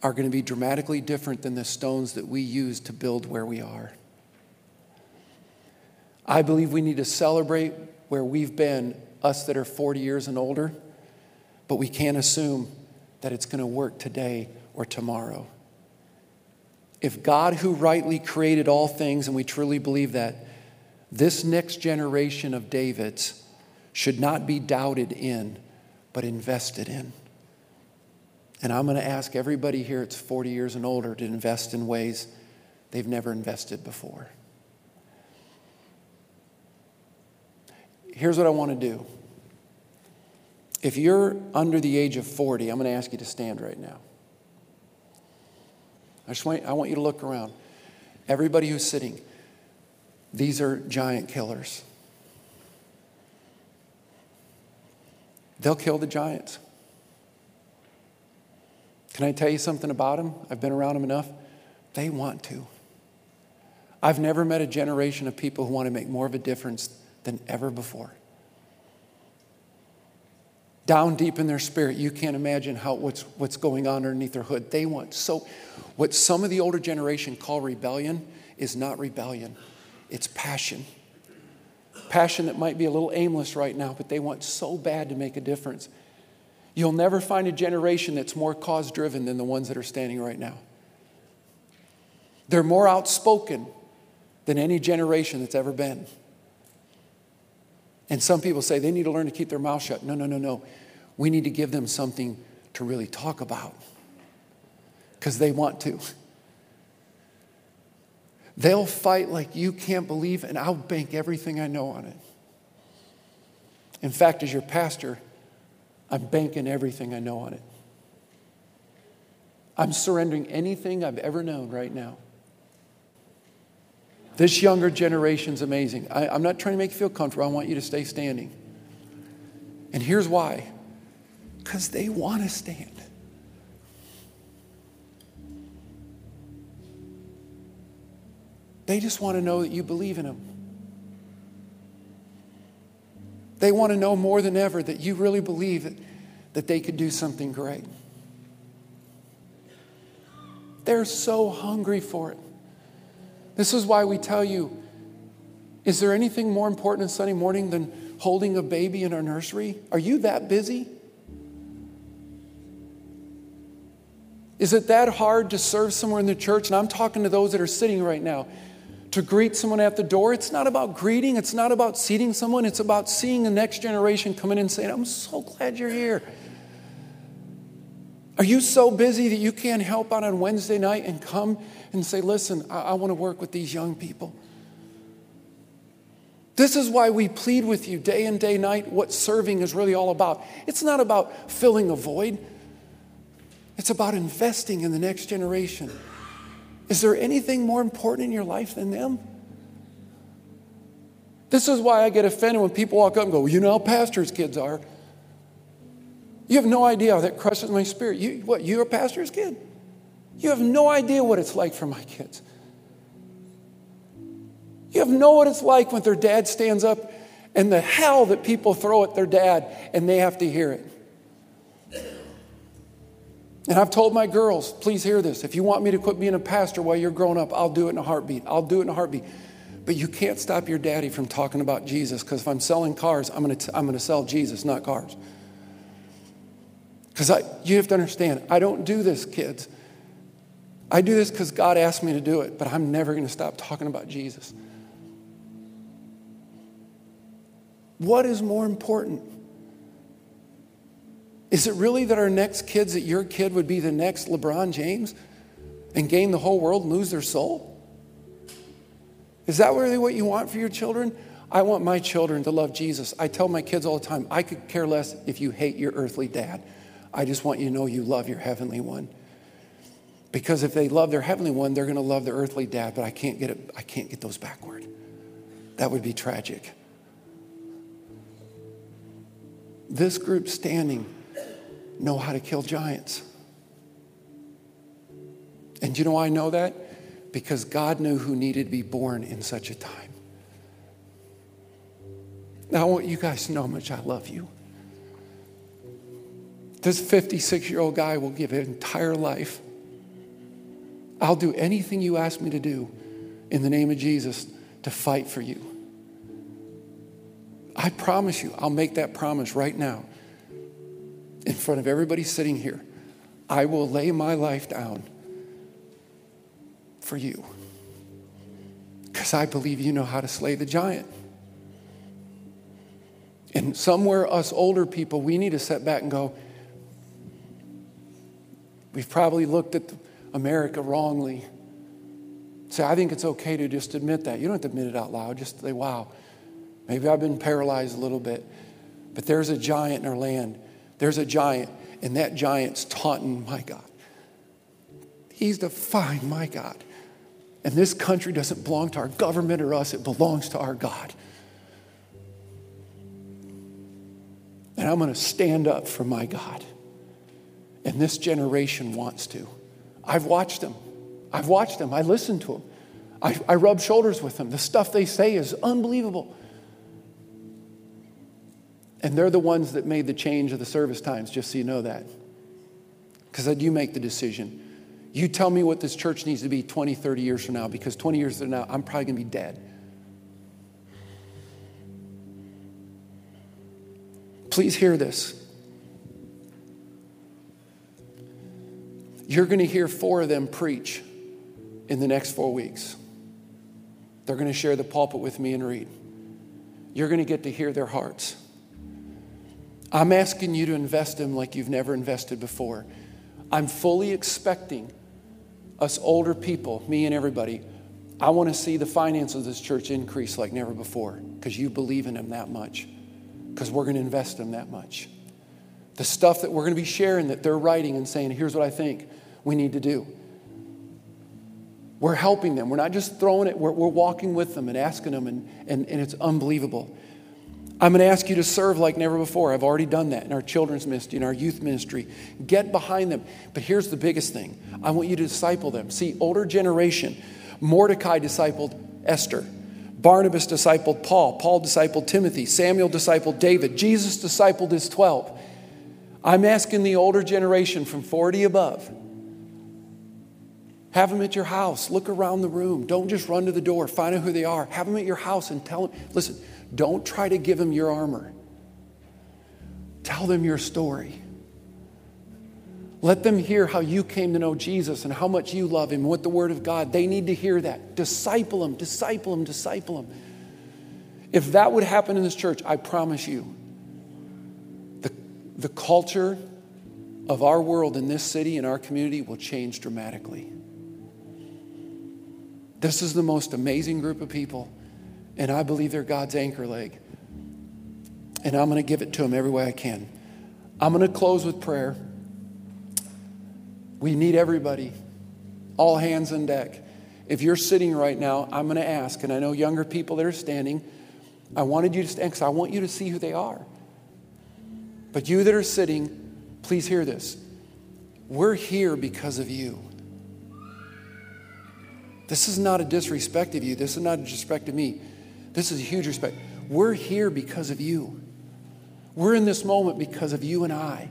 are going to be dramatically different than the stones that we use to build where we are. I believe we need to celebrate where we've been us that are 40 years and older, but we can't assume that it's going to work today or tomorrow. If God, who rightly created all things, and we truly believe that, this next generation of Davids should not be doubted in, but invested in. And I'm going to ask everybody here that's 40 years and older to invest in ways they've never invested before. Here's what I want to do. If you're under the age of 40, I'm going to ask you to stand right now. I just want, I want you to look around. Everybody who's sitting, these are giant killers. they'll kill the giants. Can I tell you something about them? I've been around them enough. They want to. I've never met a generation of people who want to make more of a difference than ever before. Down deep in their spirit, you can't imagine how, what's, what's going on underneath their hood. They want so, what some of the older generation call rebellion is not rebellion, it's passion. Passion that might be a little aimless right now, but they want so bad to make a difference. You'll never find a generation that's more cause driven than the ones that are standing right now. They're more outspoken than any generation that's ever been. And some people say they need to learn to keep their mouth shut. No, no, no, no. We need to give them something to really talk about because they want to. They'll fight like you can't believe, and I'll bank everything I know on it. In fact, as your pastor, I'm banking everything I know on it. I'm surrendering anything I've ever known right now. This younger generation's amazing. I, I'm not trying to make you feel comfortable. I want you to stay standing. And here's why because they want to stand. They just want to know that you believe in them. They want to know more than ever that you really believe that, that they could do something great. They're so hungry for it. This is why we tell you is there anything more important on Sunday morning than holding a baby in our nursery? Are you that busy? Is it that hard to serve somewhere in the church? And I'm talking to those that are sitting right now. To greet someone at the door, it's not about greeting, it's not about seating someone, it's about seeing the next generation come in and saying, I'm so glad you're here. Are you so busy that you can't help out on Wednesday night and come and say, Listen, I, I want to work with these young people? This is why we plead with you day and day night what serving is really all about. It's not about filling a void, it's about investing in the next generation. Is there anything more important in your life than them? This is why I get offended when people walk up and go, well, You know how pastors' kids are. You have no idea how that crushes my spirit. You, what, you're a pastor's kid? You have no idea what it's like for my kids. You have no what it's like when their dad stands up and the hell that people throw at their dad and they have to hear it. And I've told my girls, please hear this. If you want me to quit being a pastor while you're growing up, I'll do it in a heartbeat. I'll do it in a heartbeat. But you can't stop your daddy from talking about Jesus because if I'm selling cars, I'm going to I'm going to sell Jesus, not cars. Because you have to understand, I don't do this, kids. I do this because God asked me to do it, but I'm never going to stop talking about Jesus. What is more important? Is it really that our next kids, that your kid would be the next LeBron James and gain the whole world and lose their soul? Is that really what you want for your children? I want my children to love Jesus. I tell my kids all the time, I could care less if you hate your earthly dad. I just want you to know you love your heavenly one. Because if they love their heavenly one, they're going to love their earthly dad, but I can't get it I can't get those backward. That would be tragic. This group standing know how to kill giants. And you know why I know that? Because God knew who needed to be born in such a time. Now, I want you guys to know how much I love you. This 56 year old guy will give his entire life. I'll do anything you ask me to do in the name of Jesus to fight for you. I promise you, I'll make that promise right now in front of everybody sitting here. I will lay my life down for you because I believe you know how to slay the giant. And somewhere, us older people, we need to sit back and go, We've probably looked at America wrongly. Say, I think it's okay to just admit that. You don't have to admit it out loud. Just say, wow, maybe I've been paralyzed a little bit. But there's a giant in our land. There's a giant, and that giant's taunting my God. He's defying my God. And this country doesn't belong to our government or us, it belongs to our God. and I'm going to stand up for my God. And this generation wants to. I've watched them. I've watched them. I listen to them. I, I rub shoulders with them. The stuff they say is unbelievable. And they're the ones that made the change of the service times, just so you know that. Because you make the decision. You tell me what this church needs to be 20, 30 years from now, because 20 years from now, I'm probably going to be dead. Please hear this. You're going to hear four of them preach in the next four weeks. They're going to share the pulpit with me and read. You're going to get to hear their hearts. I'm asking you to invest in them like you've never invested before. I'm fully expecting us older people, me and everybody, I want to see the finances of this church increase like never before because you believe in them that much, because we're going to invest in them that much. The stuff that we're going to be sharing that they're writing and saying, here's what I think we need to do. We're helping them. We're not just throwing it, we're, we're walking with them and asking them, and, and, and it's unbelievable. I'm going to ask you to serve like never before. I've already done that in our children's ministry, in our youth ministry. Get behind them. But here's the biggest thing I want you to disciple them. See, older generation, Mordecai discipled Esther. Barnabas discipled Paul. Paul discipled Timothy. Samuel discipled David. Jesus discipled his 12. I'm asking the older generation from 40 above have them at your house. Look around the room. Don't just run to the door. Find out who they are. Have them at your house and tell them, listen, don't try to give them your armor. Tell them your story. Let them hear how you came to know Jesus and how much you love him with the word of God. They need to hear that. Disciple them, disciple them, disciple them. If that would happen in this church, I promise you, the, the culture of our world in this city and our community will change dramatically. This is the most amazing group of people, and I believe they're God's anchor leg. And I'm going to give it to them every way I can. I'm going to close with prayer. We need everybody, all hands on deck. If you're sitting right now, I'm going to ask, and I know younger people that are standing, I wanted you to stand because I want you to see who they are. But you that are sitting, please hear this. We're here because of you. This is not a disrespect of you. This is not a disrespect of me. This is a huge respect. We're here because of you. We're in this moment because of you and I.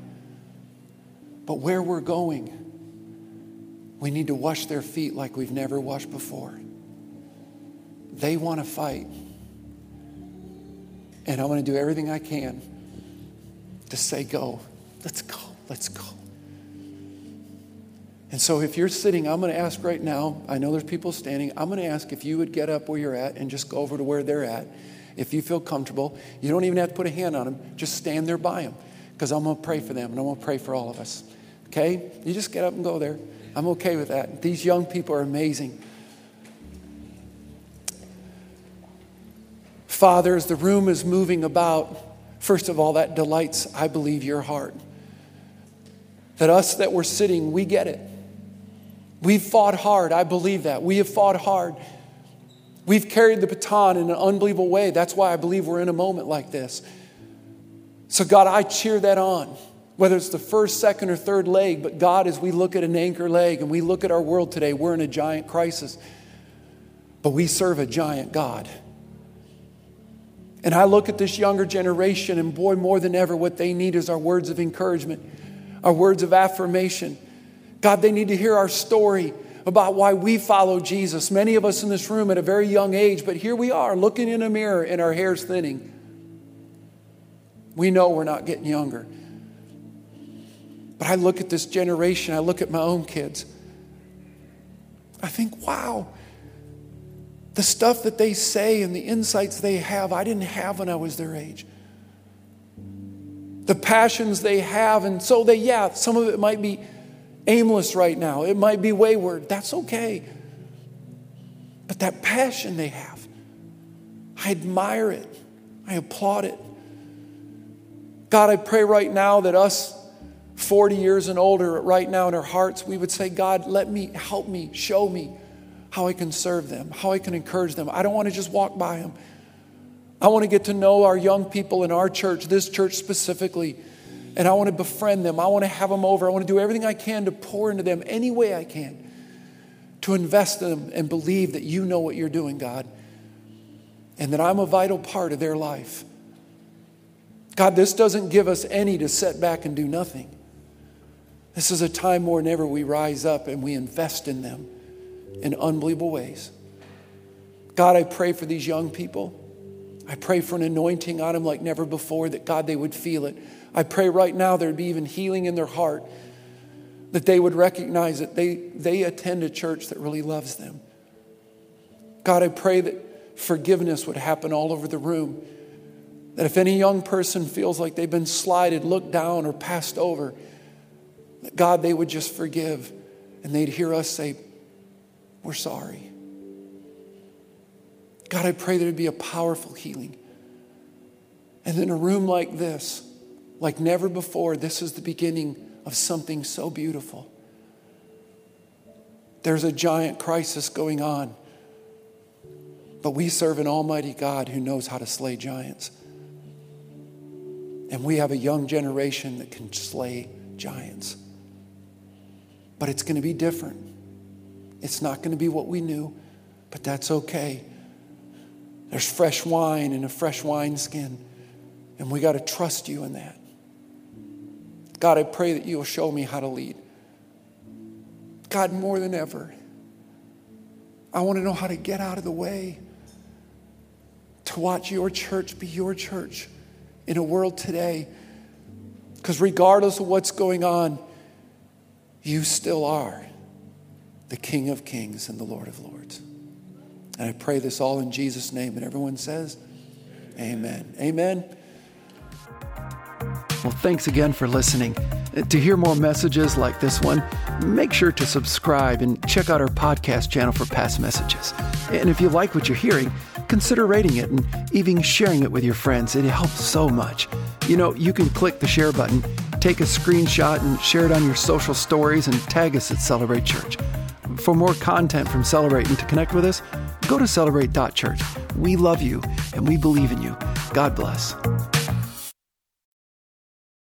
But where we're going, we need to wash their feet like we've never washed before. They want to fight. And I'm going to do everything I can to say, go. Let's go. Let's go. And so, if you're sitting, I'm going to ask right now. I know there's people standing. I'm going to ask if you would get up where you're at and just go over to where they're at. If you feel comfortable, you don't even have to put a hand on them. Just stand there by them because I'm going to pray for them and I'm going to pray for all of us. Okay? You just get up and go there. I'm okay with that. These young people are amazing. Father, as the room is moving about, first of all, that delights, I believe, your heart. That us that were sitting, we get it. We've fought hard. I believe that. We have fought hard. We've carried the baton in an unbelievable way. That's why I believe we're in a moment like this. So, God, I cheer that on, whether it's the first, second, or third leg. But, God, as we look at an anchor leg and we look at our world today, we're in a giant crisis. But we serve a giant God. And I look at this younger generation, and boy, more than ever, what they need is our words of encouragement, our words of affirmation God, they need to hear our story about why we follow Jesus. Many of us in this room at a very young age, but here we are looking in a mirror and our hair's thinning. We know we're not getting younger. But I look at this generation, I look at my own kids. I think, wow, the stuff that they say and the insights they have, I didn't have when I was their age. The passions they have, and so they, yeah, some of it might be aimless right now. It might be wayward. That's okay. But that passion they have, I admire it. I applaud it. God, I pray right now that us 40 years and older, right now in our hearts, we would say, God, let me, help me, show me how I can serve them, how I can encourage them. I don't want to just walk by them. I want to get to know our young people in our church, this church specifically, and I want to befriend them. I want to have them over. I want to do everything I can to pour into them any way I can to invest in them and believe that you know what you're doing, God, and that I'm a vital part of their life. God, this doesn't give us any to set back and do nothing. This is a time more than ever we rise up and we invest in them in unbelievable ways. God, I pray for these young people. I pray for an anointing on them like never before, that God, they would feel it. I pray right now there'd be even healing in their heart, that they would recognize that they, they attend a church that really loves them. God, I pray that forgiveness would happen all over the room. That if any young person feels like they've been slighted, looked down, or passed over, that God, they would just forgive and they'd hear us say, We're sorry. God, I pray there'd be a powerful healing. And in a room like this, like never before, this is the beginning of something so beautiful. There's a giant crisis going on, but we serve an almighty God who knows how to slay giants. And we have a young generation that can slay giants. But it's going to be different. It's not going to be what we knew, but that's okay. There's fresh wine in a fresh wineskin, and we got to trust you in that. God, I pray that you will show me how to lead. God, more than ever, I want to know how to get out of the way to watch your church be your church in a world today. Because regardless of what's going on, you still are the King of Kings and the Lord of Lords. And I pray this all in Jesus' name. And everyone says, Amen. Amen. Well, thanks again for listening. Uh, to hear more messages like this one, make sure to subscribe and check out our podcast channel for past messages. And if you like what you're hearing, consider rating it and even sharing it with your friends. It helps so much. You know, you can click the share button, take a screenshot, and share it on your social stories and tag us at Celebrate Church. For more content from Celebrate and to connect with us, go to celebrate.church. We love you and we believe in you. God bless.